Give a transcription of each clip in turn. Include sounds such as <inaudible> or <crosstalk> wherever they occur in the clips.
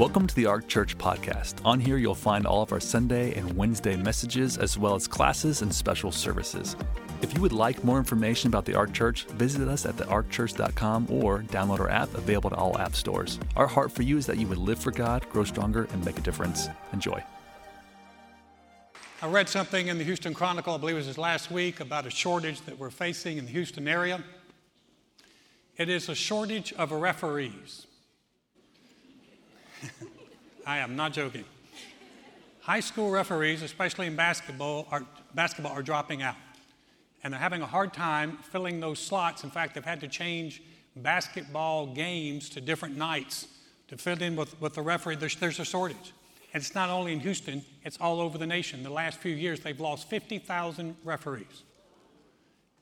Welcome to the Ark Church podcast. On here, you'll find all of our Sunday and Wednesday messages, as well as classes and special services. If you would like more information about the Ark Church, visit us at thearkchurch.com or download our app available to all app stores. Our heart for you is that you would live for God, grow stronger, and make a difference. Enjoy. I read something in the Houston Chronicle, I believe it was last week, about a shortage that we're facing in the Houston area. It is a shortage of referees. I am not joking. High school referees, especially in basketball, are, basketball are dropping out. And they're having a hard time filling those slots. In fact, they've had to change basketball games to different nights to fit in with, with the referee. There's, there's a shortage. And it's not only in Houston, it's all over the nation. The last few years, they've lost 50,000 referees.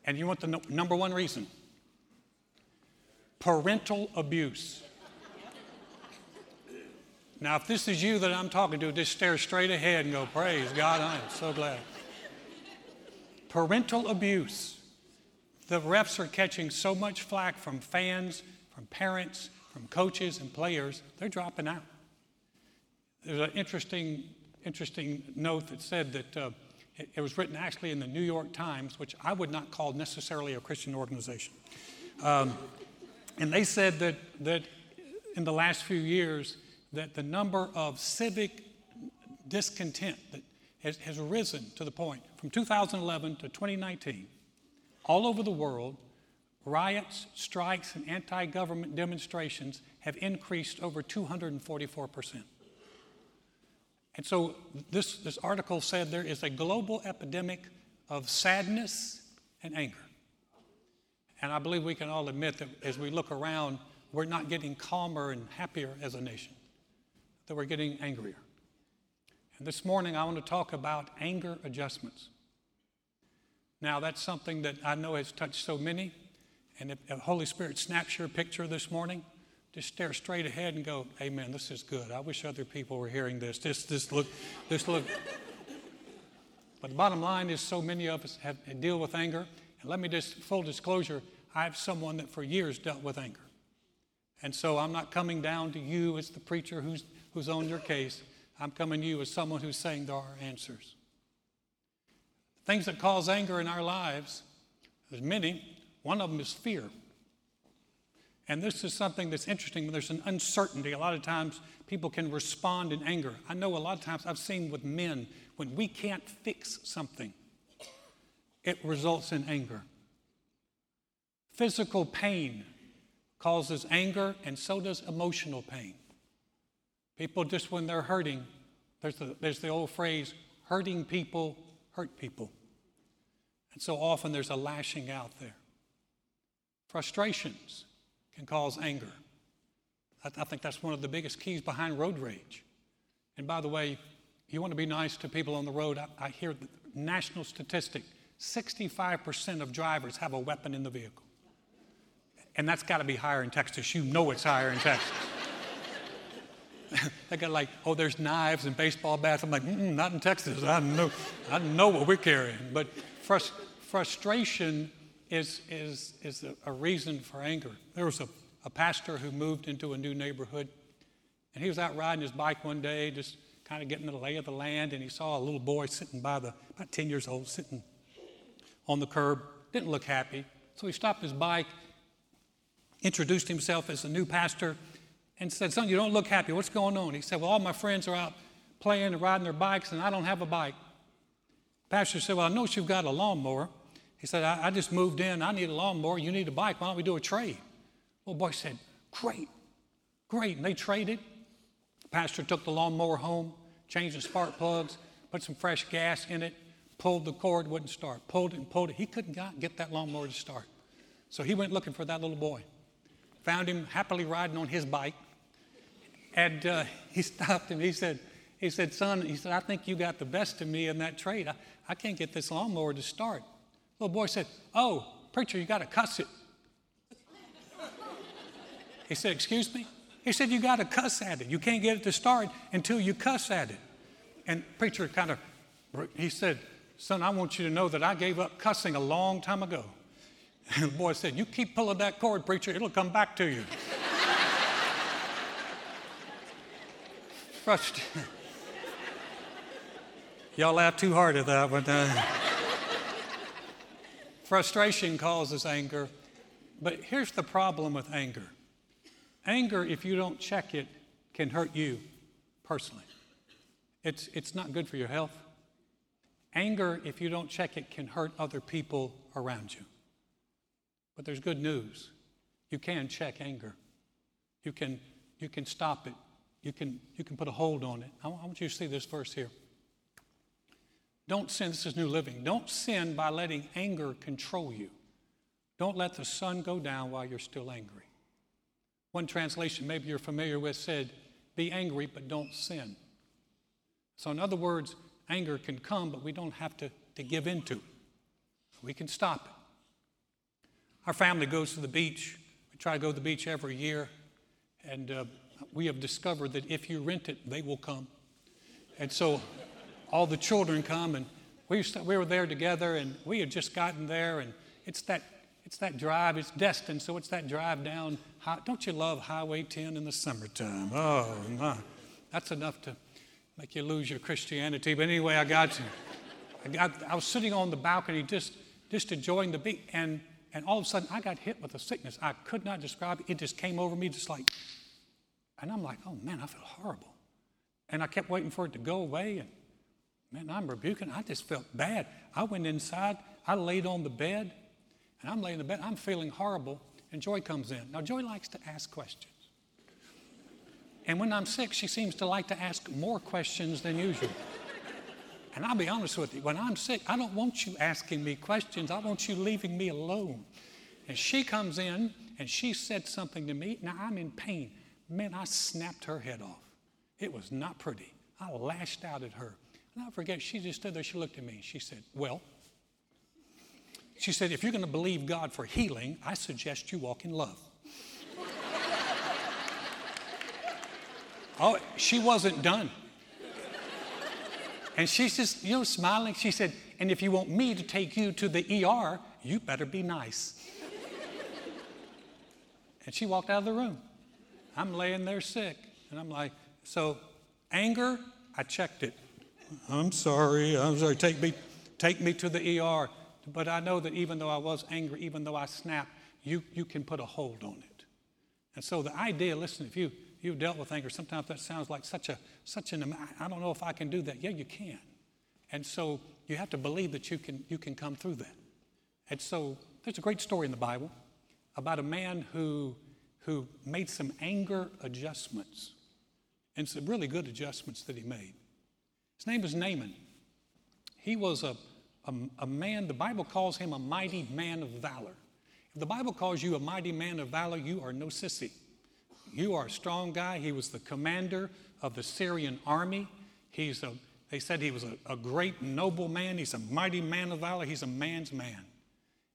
And you want the no- number one reason? Parental abuse. Now, if this is you that I'm talking to, just stare straight ahead and go, Praise God, I am so glad. Parental abuse. The refs are catching so much flack from fans, from parents, from coaches and players, they're dropping out. There's an interesting, interesting note that said that uh, it, it, was written actually in the New York Times, which I would not call necessarily a Christian organization. Um, and they said that, that in the last few years, that the number of civic discontent that has, has risen to the point from 2011 to 2019, all over the world, riots, strikes, and anti government demonstrations have increased over 244 percent. And so this, this article said there is a global epidemic of sadness and anger. And I believe we can all admit that as we look around, we're not getting calmer and happier as a nation, that we're getting angrier. And this morning, I want to talk about anger adjustments. Now, that's something that I know has touched so many. And if the Holy Spirit snaps your picture this morning, just stare straight ahead and go, Amen, this is good. I wish other people were hearing this. Just, just look, just look. <laughs> But the bottom line is so many of us have deal with anger. And let me just, full disclosure, I have someone that for years dealt with anger. And so I'm not coming down to you as the preacher who's, who's on your case. I'm coming to you as someone who's saying there are answers. Things that cause anger in our lives, there's many. One of them is fear. And this is something that's interesting. when There's an uncertainty. A lot of times people can respond in anger. I know a lot of times I've seen with men, when we can't fix something, it results in anger. Physical pain causes anger, and so does emotional pain. People, just when they're hurting, there's the, there's the old phrase hurting people hurt people. And so often there's a lashing out there. Frustrations can cause anger. I, I think that's one of the biggest keys behind road rage. And by the way, you want to be nice to people on the road. I, I hear the national statistic 65% of drivers have a weapon in the vehicle. And that's got to be higher in Texas. You know it's higher in Texas. <laughs> they got like, oh, there's knives and baseball bats. I'm like, not in Texas. I know, <laughs> I know what we're carrying. But frust- frustration is, is, is a, a reason for anger. There was a, a pastor who moved into a new neighborhood, and he was out riding his bike one day, just kind of getting the lay of the land, and he saw a little boy sitting by the, about 10 years old, sitting on the curb, didn't look happy. So he stopped his bike, introduced himself as a new pastor, and said, Son, you don't look happy. What's going on? He said, Well, all my friends are out playing and riding their bikes, and I don't have a bike. Pastor said, Well, I know you've got a lawnmower. He said, I, I just moved in. I need a lawnmower. You need a bike. Why don't we do a trade? Well, boy said, Great, great. And they traded. The pastor took the lawnmower home, changed the spark plugs, put some fresh gas in it, pulled the cord, wouldn't start. Pulled it and pulled it. He couldn't get that lawnmower to start. So he went looking for that little boy. Found him happily riding on his bike. And uh, he <laughs> stopped him. He said, he said, son, he said, I think you got the best of me in that trade. I, I can't get this lawnmower to start. Little boy said, Oh, preacher, you got to cuss it. He said, Excuse me? He said, You got to cuss at it. You can't get it to start until you cuss at it. And preacher kind of, he said, Son, I want you to know that I gave up cussing a long time ago. And <laughs> the boy said, You keep pulling that cord, preacher, it'll come back to you. Frustrating. Y'all laughed too hard at that one. Uh, frustration causes anger. But here's the problem with anger anger, if you don't check it, can hurt you personally. It's, it's not good for your health. Anger, if you don't check it, can hurt other people around you. But there's good news. You can check anger. You can, you can stop it. You can, you can put a hold on it. I want you to see this verse here. Don't sin, this is New Living. Don't sin by letting anger control you. Don't let the sun go down while you're still angry. One translation, maybe you're familiar with, said, Be angry, but don't sin. So, in other words, anger can come, but we don't have to, to give in to it. We can stop it. Our family goes to the beach. We try to go to the beach every year. And uh, we have discovered that if you rent it, they will come. And so all the children come, and we, we were there together, and we had just gotten there, and it's that, it's that drive, it's destined, so it's that drive down. High, Don't you love Highway 10 in the summertime? Oh, my. That's enough to make you lose your Christianity. But anyway, I got to. I, got, I was sitting on the balcony just, just enjoying the beat, and, and all of a sudden I got hit with a sickness. I could not describe it. It just came over me just like, and I'm like, oh man, I feel horrible. And I kept waiting for it to go away, and man, I'm rebuking. I just felt bad. I went inside, I laid on the bed, and I'm laying in the bed, I'm feeling horrible, and Joy comes in. Now, Joy likes to ask questions. And when I'm sick, she seems to like to ask more questions than usual. And I'll be honest with you, when I'm sick, I don't want you asking me questions. I want you leaving me alone. And she comes in and she said something to me. Now I'm in pain. Man, I snapped her head off. It was not pretty. I lashed out at her. And I forget, she just stood there. She looked at me. She said, Well, she said, if you're going to believe God for healing, I suggest you walk in love. oh, she wasn't done. And she's just, you know, smiling. She said, and if you want me to take you to the ER, you better be nice. and she walked out of the room. I'm laying there sick. And I'm like, so anger, I checked it. I'm sorry, I'm sorry, take me, take me to the ER. But I know that even though I was angry, even though I snapped, you, you can put a hold on it. And so the idea, listen, if you, you've dealt with anger, sometimes that sounds like such, a, such an, I don't know if I can do that. Yeah, you can. And so you have to believe that you can, you can come through that. And so there's a great story in the Bible about a man who, who made some anger adjustments and some really good adjustments that he made. His name was Naaman. He was a a, a man, the Bible calls him a mighty man of valor. If the Bible calls you a mighty man of valor, you are no sissy. You are a strong guy. He was the commander of the Syrian army. He's a, they said he was a, a great noble man. He's a mighty man of valor. He's a man's man.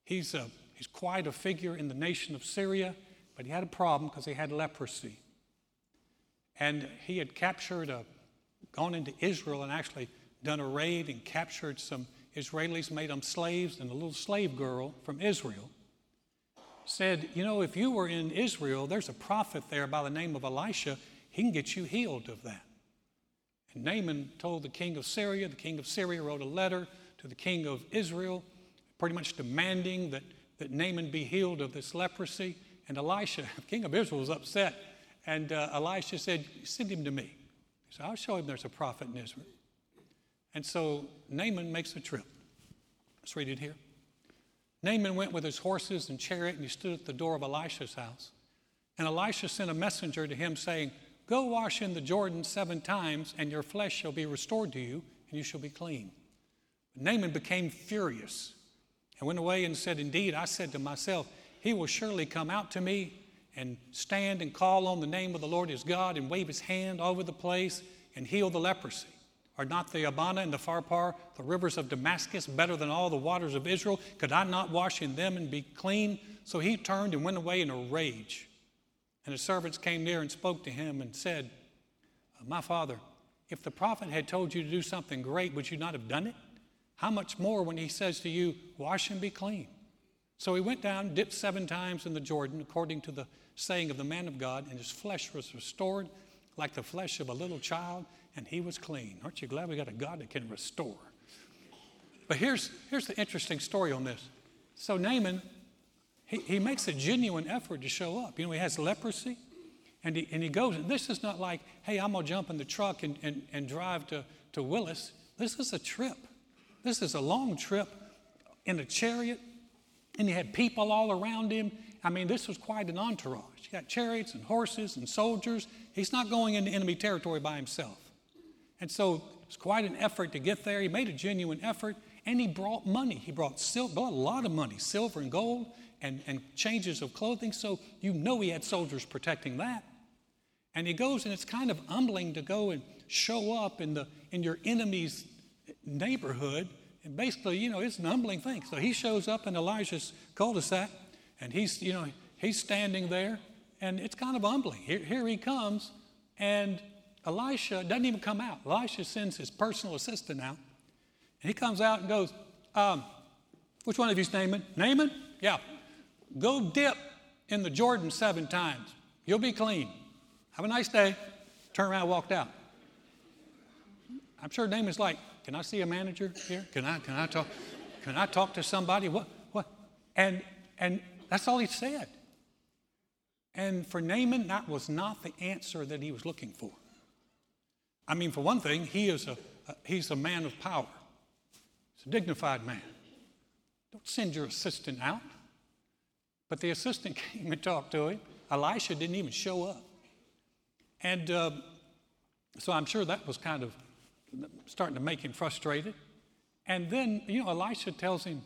He's, a, he's quite a figure in the nation of Syria, but he had a problem because he had leprosy. And he had captured a, gone into Israel and actually done a raid and captured some Israelis made them slaves, and a little slave girl from Israel said, You know, if you were in Israel, there's a prophet there by the name of Elisha. He can get you healed of that. And Naaman told the king of Syria. The king of Syria wrote a letter to the king of Israel, pretty much demanding that, that Naaman be healed of this leprosy. And Elisha, the <laughs> king of Israel, was upset. And uh, Elisha said, Send him to me. He said, I'll show him there's a prophet in Israel. And so Naaman makes a trip. Let's read it here. Naaman went with his horses and chariot, and he stood at the door of Elisha's house. And Elisha sent a messenger to him, saying, Go wash in the Jordan seven times, and your flesh shall be restored to you, and you shall be clean. But Naaman became furious and went away and said, Indeed, I said to myself, He will surely come out to me and stand and call on the name of the Lord his God and wave his hand over the place and heal the leprosy. Are not the Abana and the Pharpar, the rivers of Damascus, better than all the waters of Israel? Could I not wash in them and be clean? So he turned and went away in a rage. And his servants came near and spoke to him and said, My father, if the prophet had told you to do something great, would you not have done it? How much more when he says to you, Wash and be clean? So he went down, dipped seven times in the Jordan, according to the saying of the man of God, and his flesh was restored, like the flesh of a little child, and he was clean. Aren't you glad we got a God that can restore? But here's, here's the interesting story on this. So Naaman, he, he makes a genuine effort to show up. You know, he has leprosy, and he, and he goes. This is not like, hey, I'm going to jump in the truck and, and, and drive to, to Willis. This is a trip. This is a long trip in a chariot, and he had people all around him. I mean, this was quite an entourage. He got chariots and horses and soldiers. He's not going into enemy territory by himself. And so it was quite an effort to get there. He made a genuine effort, and he brought money. He brought, sil- brought a lot of money, silver and gold, and, and changes of clothing. So you know he had soldiers protecting that. And he goes, and it's kind of humbling to go and show up in, the, in your enemy's neighborhood. And basically, you know, it's an humbling thing. So he shows up in Elijah's cul-de-sac, and he's, you know, he's standing there, and it's kind of humbling. Here, here he comes, and Elisha doesn't even come out. Elisha sends his personal assistant out, and he comes out and goes, um, which one of you's Naaman? Naaman? Yeah. Go dip in the Jordan seven times. You'll be clean. Have a nice day. Turn around, walked out. I'm sure Naaman's like, can I see a manager here? Can I, can I talk? Can I talk to somebody? What? What? And and that's all he said. And for Naaman, that was not the answer that he was looking for. I mean, for one thing, he is a, a he's a man of power. He's a dignified man. Don't send your assistant out. But the assistant <laughs> came and talked to him. Elisha didn't even show up. And uh, so I'm sure that was kind of starting to make him frustrated. And then, you know, Elisha tells him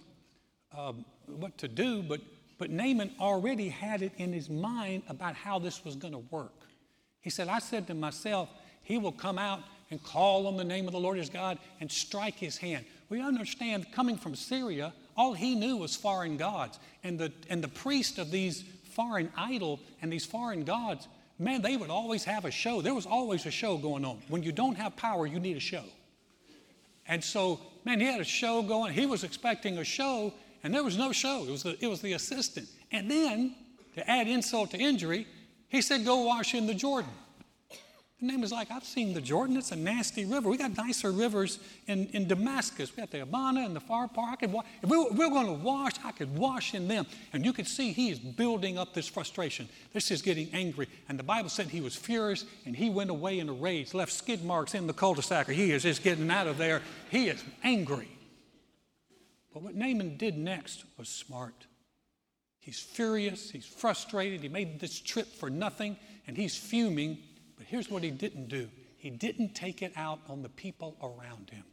um, what to do, but, but Naaman already had it in his mind about how this was going to work. He said, I said to myself, he will come out and call on the name of the Lord his God and strike his hand. We understand coming from Syria, all he knew was foreign gods. And the, and the priest of these foreign idol and these foreign gods man, they would always have a show. There was always a show going on. When you don't have power, you need a show. And so, man, he had a show going. He was expecting a show, and there was no show. It was the, it was the assistant. And then, to add insult to injury, he said, Go wash in the Jordan. The name is like, I've seen the Jordan. It's a nasty river. We got nicer rivers in, in Damascus. We got the Abana and the Pharpar. I could wa- if we were, we were going to wash, I could wash in them. And you could see he is building up this frustration. This is getting angry. And the Bible said he was furious and he went away in a rage, left skid marks in the cul-de-sac. He is just getting out of there. He is angry. But what Naaman did next was smart. He's furious. He's frustrated. He made this trip for nothing and he's fuming but here's what he didn't do he didn't take it out on the people around him.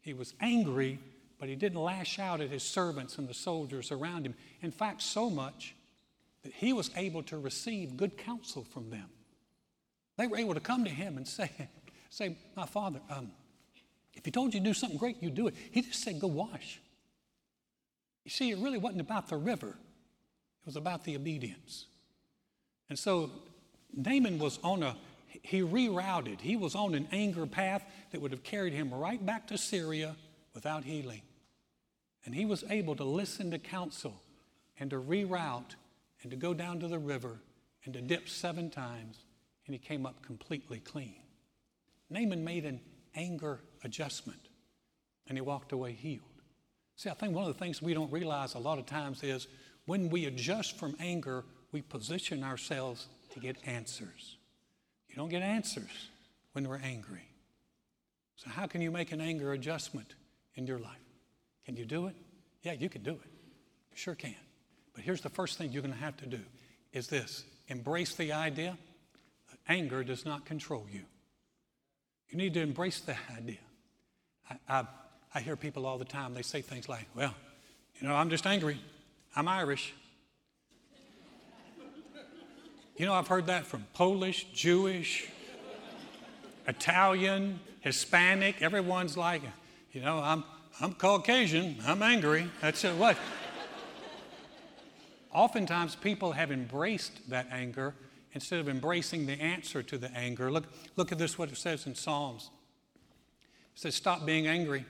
He was angry, but he didn't lash out at his servants and the soldiers around him. In fact, so much that he was able to receive good counsel from them. They were able to come to him and say, <laughs> say My father, um, if he told you to do something great, you do it. He just said, Go wash. You see, it really wasn't about the river, it was about the obedience. And so Naaman was on a, he rerouted. He was on an anger path that would have carried him right back to Syria without healing. And he was able to listen to counsel and to reroute and to go down to the river and to dip seven times, and he came up completely clean. Naaman made an anger adjustment, and he walked away healed. See, I think one of the things we don't realize a lot of times is when we adjust from anger, we position ourselves to get answers. You don't get answers when we're angry. So, how can you make an anger adjustment in your life? Can you do it? Yeah, you can do it. You sure can. But here's the first thing you're going to have to do is this embrace the idea that anger does not control you. You need to embrace that idea. I, I, I hear people all the time, they say things like, well, you know, I'm just angry. I'm Irish. You know, I've heard that from Polish, Jewish, Italian, Hispanic. Everyone's like, you know, I'm, I'm Caucasian, I'm angry. That's it. What? Oftentimes, people have embraced that anger instead of embracing the answer to the anger. Look, look at this, what it says in Psalms. It says, Stop being angry,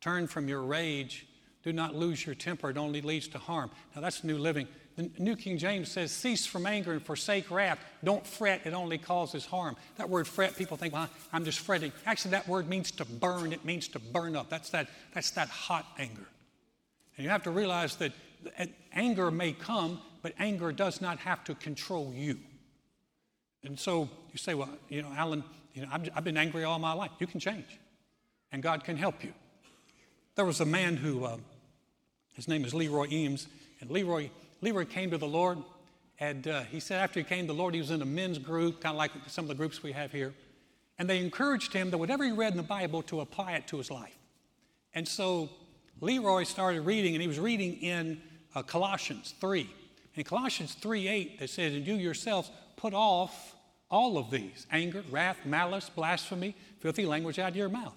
turn from your rage, do not lose your temper, it only leads to harm. Now, that's New Living. the New King James says, cease from anger and forsake wrath. Don't fret, it only causes harm. That word fret, people think, well, I'm just fretting. Actually, that word means to burn, it means to burn up. That's that, that's that hot anger. And you have to realize that anger may come, but anger does not have to control you. And so you say, well, you know, Alan, you know, I've been angry all my life. You can change, and God can help you. There was a man who, uh, his name is Leroy Eims, and Leroy Leroy came to the Lord, and uh, he said after he came to the Lord, he was in a men's group, kind of like some of the groups we have here. And they encouraged him that whatever he read in the Bible to apply it to his life. And so Leroy started reading, and he was reading in uh, Colossians 3. In Colossians 3 8, it says, And you yourselves put off all of these anger, wrath, malice, blasphemy, filthy language out of your mouth.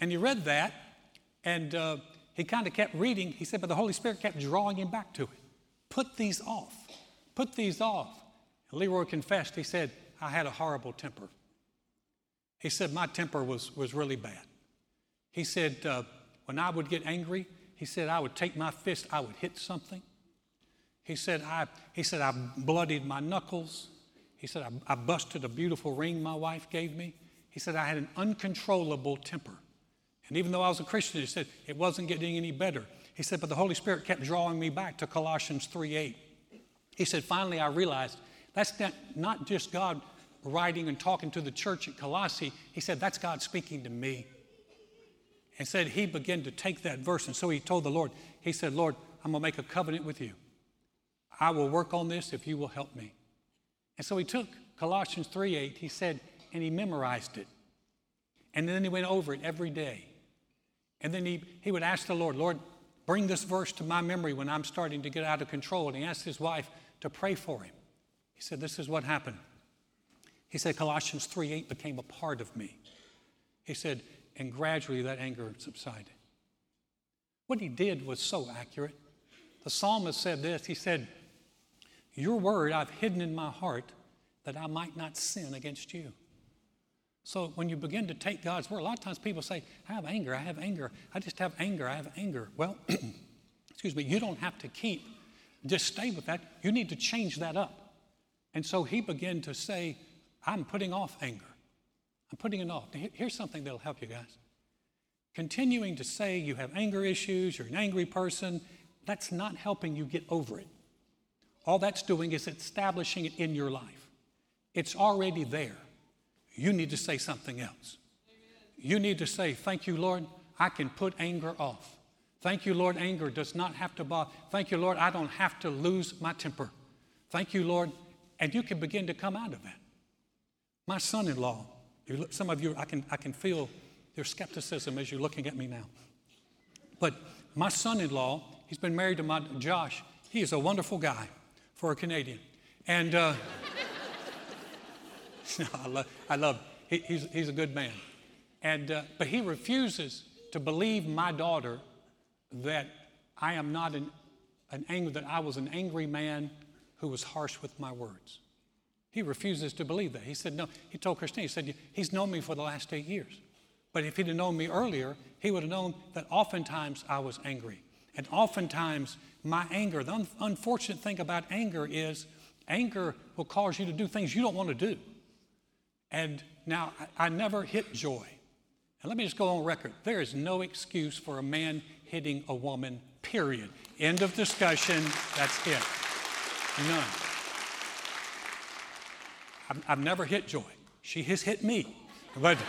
And he read that, and uh, he kind of kept reading. He said, But the Holy Spirit kept drawing him back to it. Put these off. Put these off. And Leroy confessed. He said, I had a horrible temper. He said, My temper was, was really bad. He said, uh, When I would get angry, he said, I would take my fist, I would hit something. He said, I, he said, I bloodied my knuckles. He said, I, I busted a beautiful ring my wife gave me. He said, I had an uncontrollable temper. And even though I was a Christian, he said, it wasn't getting any better. He said, but the Holy Spirit kept drawing me back to Colossians 3:8. He said, finally I realized that's not just God writing and talking to the church at Colossae. He said, that's God speaking to me. And said he began to take that verse. And so he told the Lord, he said, Lord, I'm going to make a covenant with you. I will work on this if you will help me. And so he took Colossians 3:8, he said, and he memorized it. And then he went over it every day. And then he, he would ask the Lord, Lord, bring this verse to my memory when I'm starting to get out of control. And he asked his wife to pray for him. He said, This is what happened. He said, Colossians 3 8 became a part of me. He said, and gradually that anger subsided. What he did was so accurate. The psalmist said this He said, Your word I've hidden in my heart that I might not sin against you. So when you begin to take God's word, a lot of times people say, I have anger, I have anger, I just have anger, I have anger. Well, <clears throat> excuse me, you don't have to keep, just stay with that. You need to change that up. And so he began to say, I'm putting off anger. I'm putting it off. Here's something that'll help you guys. Continuing to say you have anger issues, you're an angry person, that's not helping you get over it. All that's doing is establishing it in your life. It's already there you need to say something else. You need to say, Thank you, Lord, I can put anger off. Thank you, Lord, anger does not have to bother. Thank you, Lord, I don't have to lose my temper. Thank you, Lord. And you can begin to come out of that. My son in law, some of you, I can, I can feel your skepticism as you're looking at me now. But my son in law, he's been married to my Josh. He is a wonderful guy for a Canadian. And, uh, no, <laughs> I love, I love he, he's, he's a good man. And, uh, but he refuses to believe my daughter that I am not an, an angry, that I was an angry man who was harsh with my words. He refuses to believe that. He said, no, he told Christine, he said, he's known me for the last eight years. But if he'd have known me earlier, he would have known that oftentimes I was angry. And oftentimes my anger, the un- unfortunate thing about anger is anger will cause you to do things you don't want to do. And now I, I never hit Joy. And let me just go on record. There is no excuse for a man hitting a woman, period. End of discussion. That's it. None. I've, I've never hit Joy. She has hit me. But <laughs>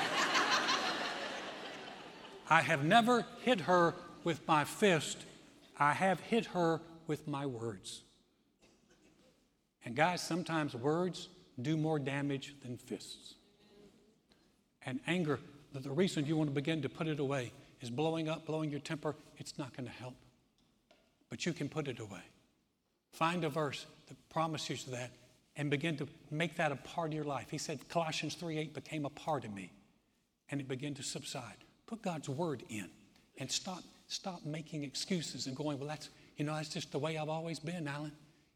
I have never hit her with my fist. I have hit her with my words. And guys, sometimes words do more damage than fists. And anger, the reason you want to begin to put it away is blowing up, blowing your temper. It's not going to help. But you can put it away. Find a verse that promises that and begin to make that a part of your life. He said Colossians 3:8 became a part of me and it began to subside. Put God's word in and stop, stop making excuses and going, well, that's, you know, that's just the way I've always been, Alan.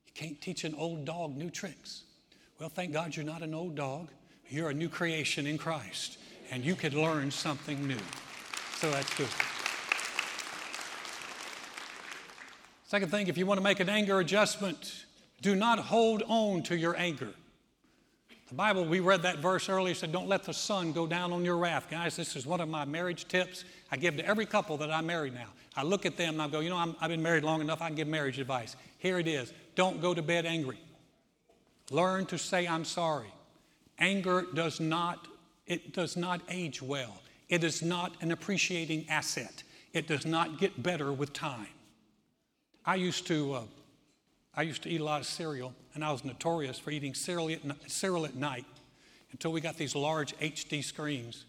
You can't teach an old dog new tricks. Well, thank God you're not an old dog. You're a new creation in Christ, and you could learn something new. So that's good. Second thing, if you want to make an anger adjustment, do not hold on to your anger. The Bible, we read that verse earlier, said, Don't let the sun go down on your wrath. Guys, this is one of my marriage tips I give to every couple that I marry now. I look at them and I go, You know, i have been married long enough, I can give marriage advice. Here it is Don't go to bed angry. Learn to say, I'm sorry. Anger does not, it does not age well. It is not an appreciating asset. It does not get better with time. I used to, uh, I used to eat a lot of cereal, and I was notorious for eating cereal at, cereal at night until we got these large HD screens.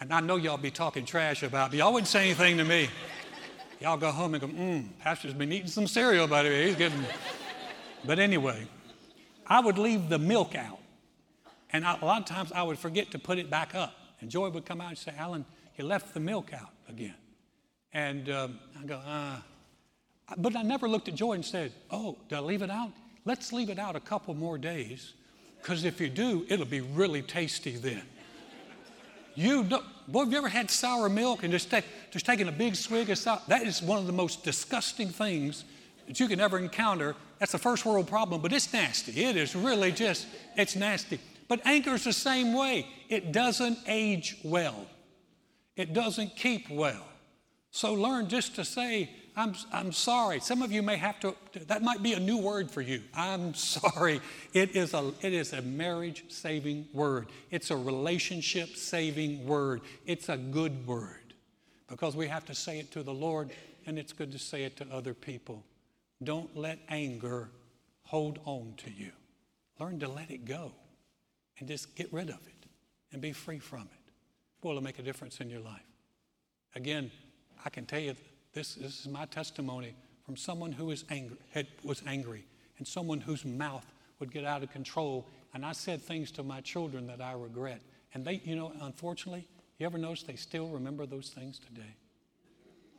and I know y'all be talking trash about me. Y'all wouldn't say anything to me. Y'all go home and go, mmm, Pastor's been eating some cereal, by the way. He's getting. But anyway, I would leave the milk out. And I, a lot of times I would forget to put it back up. And Joy would come out and say, Alan, you left the milk out again. And um, I go, uh. But I never looked at Joy and said, oh, did I leave it out? Let's leave it out a couple more days, because if you do, it'll be really tasty then. You don't, boy, have you ever had sour milk and just, take, just taking a big swig of sour? That is one of the most disgusting things that you can ever encounter. That's a first world problem, but it's nasty. It is really just, it's nasty. But anger is the same way. It doesn't age well, it doesn't keep well. So learn just to say, I'm, I'm sorry. Some of you may have to, that might be a new word for you. I'm <laughs> sorry. It is a, it is a marriage saving word, it's a relationship saving word. It's a good word because we have to say it to the Lord and it's good to say it to other people. Don't let anger hold on to you. Learn to let it go and just get rid of it and be free from it. Boy, it'll make a difference in your life. Again, I can tell you this, this is my testimony from someone who is angry, had, was angry and someone whose mouth would get out of control. And I said things to my children that I regret. And they, you know, unfortunately, you ever notice they still remember those things today?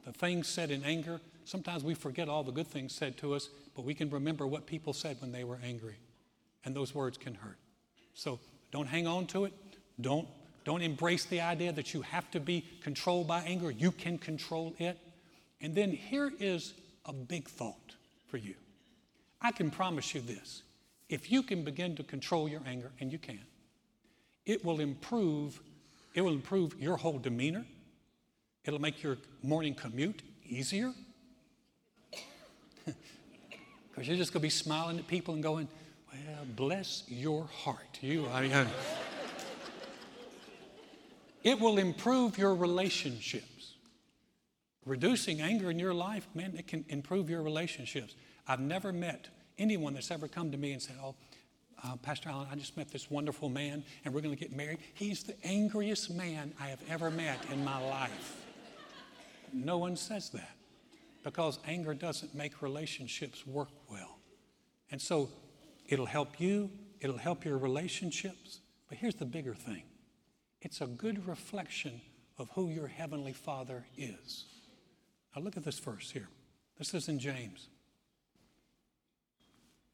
The things said in anger, sometimes we forget all the good things said to us, but we can remember what people said when they were angry. And those words can hurt. So don't hang on to it. Don't, don't embrace the idea that you have to be controlled by anger. You can control it. And then here is a big thought for you. I can promise you this if you can begin to control your anger, and you can, it will improve, it will improve your whole demeanor. It'll make your morning commute easier. <laughs> Because you're just going to be smiling at people and going, well, bless your heart. You, I mean, <laughs> it will improve your relationships. Reducing anger in your life, man, it can improve your relationships. I've never met anyone that's ever come to me and said, Oh, uh, Pastor Alan, I just met this wonderful man and we're going to get married. He's the angriest man I have ever met in my life. No one says that because anger doesn't make relationships work well. And so It'll help you, it'll help your relationships. But here's the bigger thing it's a good reflection of who your Heavenly Father is. Now, look at this verse here. This is in James.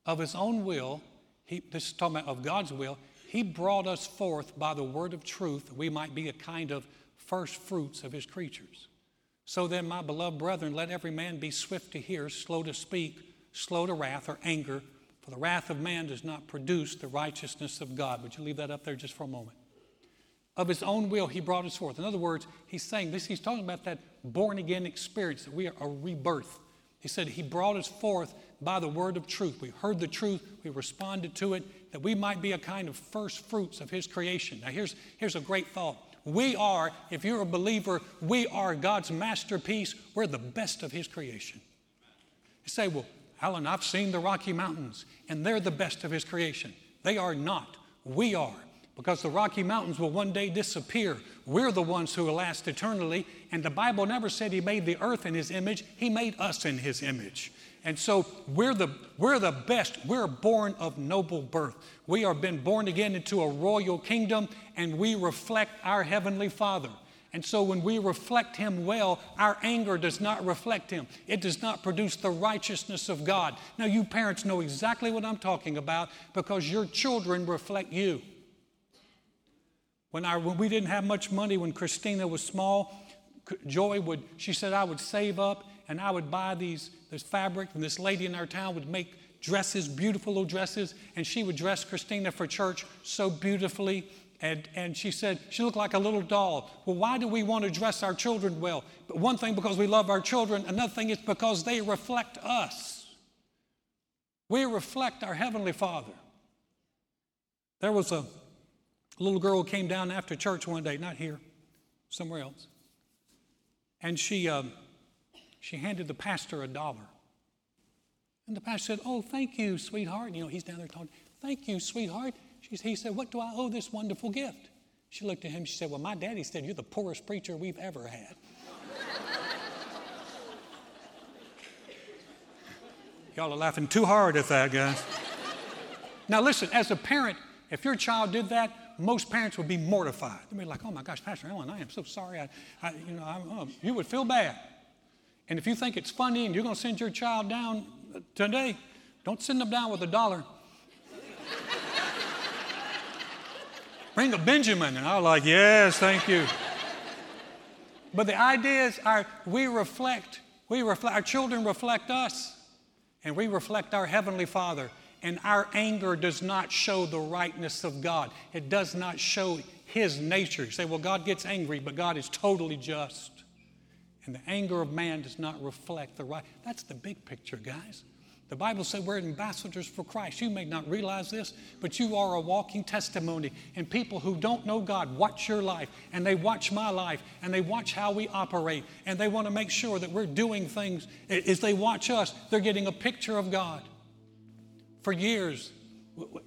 Of His own will, he, this is talking about of God's will, He brought us forth by the word of truth that we might be a kind of first fruits of His creatures. So then, my beloved brethren, let every man be swift to hear, slow to speak, slow to wrath or anger for the wrath of man does not produce the righteousness of God. Would you leave that up there just for a moment? Of his own will, he brought us forth. In other words, he's saying this, he's talking about that born again experience, that we are a rebirth. He said he brought us forth by the word of truth. We heard the truth, we responded to it, that we might be a kind of first fruits of his creation. Now, here's, here's a great thought. We are, if you're a believer, we are God's masterpiece. We're the best of his creation. You say, well, Alan, I've seen the Rocky Mountains, and they're the best of His creation. They are not. We are. Because the Rocky Mountains will one day disappear. We're the ones who will last eternally. And the Bible never said He made the earth in His image, He made us in His image. And so we're the, we're the best. We're born of noble birth. We are been born again into a royal kingdom, and we reflect our Heavenly Father. And so when we reflect Him well, our anger does not reflect Him. It does not produce the righteousness of God. Now, you parents know exactly what I'm talking about because your children reflect you. When, our, when we didn't have much money, when Christina was small, Joy would, she said, I would save up and I would buy these, this fabric, and this lady in our town would make dresses, beautiful little dresses, and she would dress Christina for church so beautifully. And, and she said, she looked like a little doll. Well, why do we want to dress our children well? But one thing, because we love our children. Another thing is because they reflect us. We reflect our Heavenly Father. There was a little girl came down after church one day, not here, somewhere else. And she, um, she handed the pastor a dollar. And the pastor said, Oh, thank you, sweetheart. You know, he's down there talking, Thank you, sweetheart. She, he said, What do I owe this wonderful gift? She looked at him. She said, Well, my daddy said, You're the poorest preacher we've ever had. <laughs> Y'all are laughing too hard at that, guys. now, listen, as a parent, if your child did that, most parents would be mortified. They'd be like, oh my gosh, Pastor Alan, I am so sorry. I, I you know, I, oh, um, you would feel bad. And if you think it's funny and you're going to send your child down uh, today, don't send them down with a dollar. <laughs> Bring a Benjamin. And I'm like, yes, thank you. But the idea is our, we reflect, we reflect, our children reflect us, and we reflect our Heavenly Father and our anger does not show the rightness of God. It does not show His nature. You say, well, God gets angry, but God is totally just. And the anger of man does not reflect the right. That's the big picture, guys. The Bible says we're ambassadors for Christ. You may not realize this, but you are a walking testimony. And people who don't know God watch your life, and they watch my life, and they watch how we operate, and they want to make sure that we're doing things. As they watch us, they're getting a picture of God for years,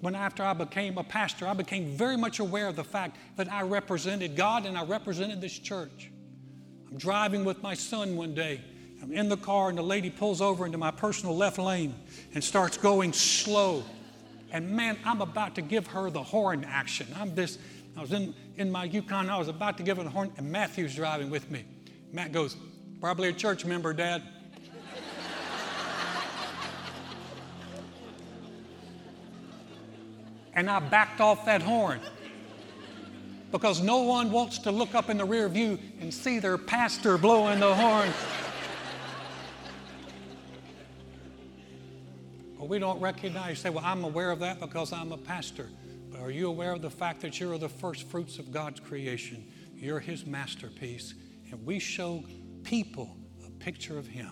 when after I became a pastor, I became very much aware of the fact that I represented God and I represented this church. I'm driving with my son one day. I'm in the car, and the lady pulls over into my personal left lane and starts going slow. And man, I'm about to give her the horn action. I'm this, I was in, in my Yukon, I was about to give her the horn, and Matthew's driving with me. Matt goes, Probably a church member, Dad. And I backed off that horn. Because no one wants to look up in the rear view and see their pastor blowing the horn. But we don't recognize, you say, well, I'm aware of that because I'm a pastor. But are you aware of the fact that you're the first fruits of God's creation? You're His masterpiece. And we show people a picture of Him,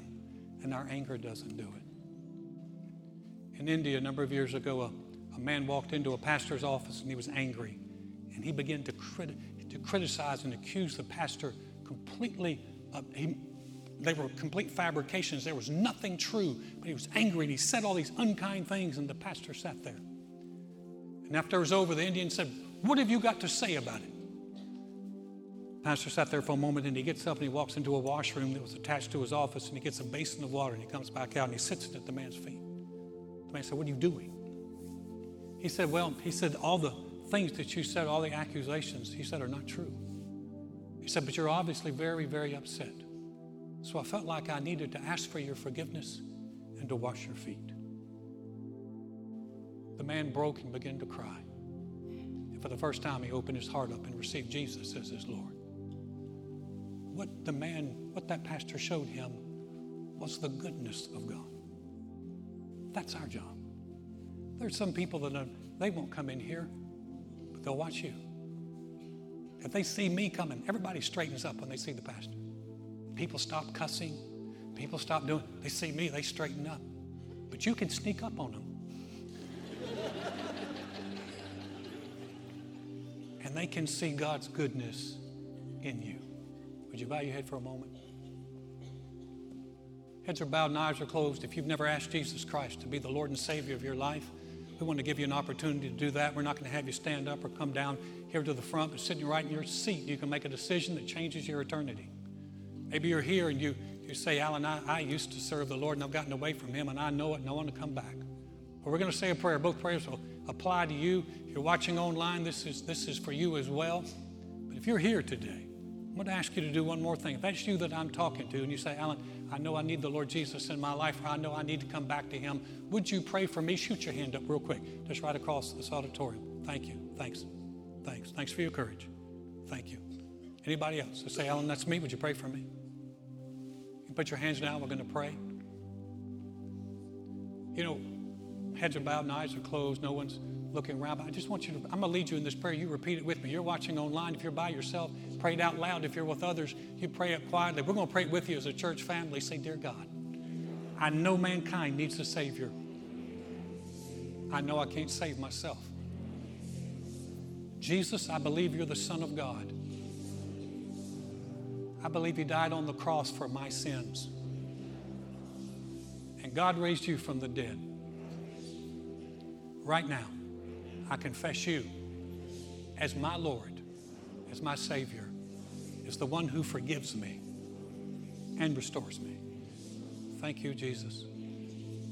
and our anger doesn't do it. In India, a number of years ago, a a man walked into a pastor's office and he was angry. And he began to, criti- to criticize and accuse the pastor completely. He, they were complete fabrications. There was nothing true. But he was angry and he said all these unkind things, and the pastor sat there. And after it was over, the Indian said, What have you got to say about it? The pastor sat there for a moment and he gets up and he walks into a washroom that was attached to his office and he gets a basin of water and he comes back out and he sits it at the man's feet. The man said, What are you doing? He said, Well, he said, all the things that you said, all the accusations, he said, are not true. He said, But you're obviously very, very upset. So I felt like I needed to ask for your forgiveness and to wash your feet. The man broke and began to cry. And for the first time, he opened his heart up and received Jesus as his Lord. What the man, what that pastor showed him was the goodness of God. That's our job. There's some people that they won't come in here, but they'll watch you. If they see me coming, everybody straightens up when they see the pastor. People stop cussing. People stop doing. They see me, they straighten up. But you can sneak up on them. <laughs> and they can see God's goodness in you. Would you bow your head for a moment? Heads are bowed and eyes are closed. If you've never asked Jesus Christ to be the Lord and Savior of your life, we want to give you an opportunity to do that. We're not going to have you stand up or come down here to the front, but sitting right in your seat, you can make a decision that changes your eternity. Maybe you're here and you, you say, Alan, I, I used to serve the Lord and I've gotten away from Him and I know it and I want to come back. Well, we're going to say a prayer. Both prayers will apply to you. If you're watching online, this is, this is for you as well. But if you're here today, I'm going to ask you to do one more thing. If that's you that I'm talking to, and you say, Alan, I know I need the Lord Jesus in my life, or I know I need to come back to Him, would you pray for me? Shoot your hand up real quick, just right across this auditorium. Thank you. Thanks. Thanks. Thanks for your courage. Thank you. Anybody else? So say, Alan, that's me. Would you pray for me? You put your hands down. We're going to pray. You know, heads are bowed and eyes are closed. No one's looking around. But I just want you to, I'm going to lead you in this prayer. You repeat it with me. You're watching online. If you're by yourself, pray it out loud. If you're with others, you pray it quietly. We're going to pray it with you as a church family. Say, Dear God, I know mankind needs a Savior. I know I can't save myself. Jesus, I believe you're the Son of God. I believe you died on the cross for my sins. And God raised you from the dead. Right now, I confess you as my Lord, as my Savior, as the one who forgives me and restores me. Thank you, Jesus.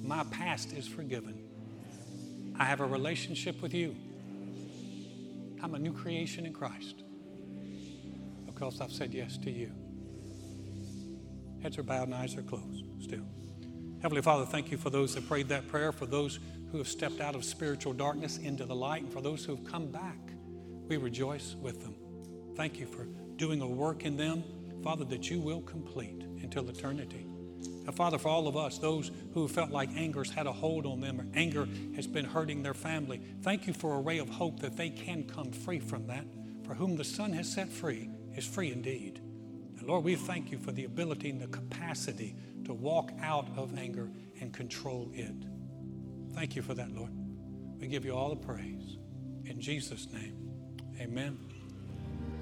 My past is forgiven. I have a relationship with you. I'm a new creation in Christ because I've said yes to you. Heads are bowed and eyes are closed still. Heavenly Father, thank you for those that prayed that prayer, for those who have stepped out of spiritual darkness into the light, and for those who have come back. We rejoice with them. Thank you for doing a work in them, Father, that you will complete until eternity. Now, Father, for all of us, those who felt like anger's had a hold on them or anger has been hurting their family, thank you for a ray of hope that they can come free from that. For whom the Son has set free is free indeed. And Lord, we thank you for the ability and the capacity to walk out of anger and control it. Thank you for that, Lord. We give you all the praise. In Jesus' name, amen.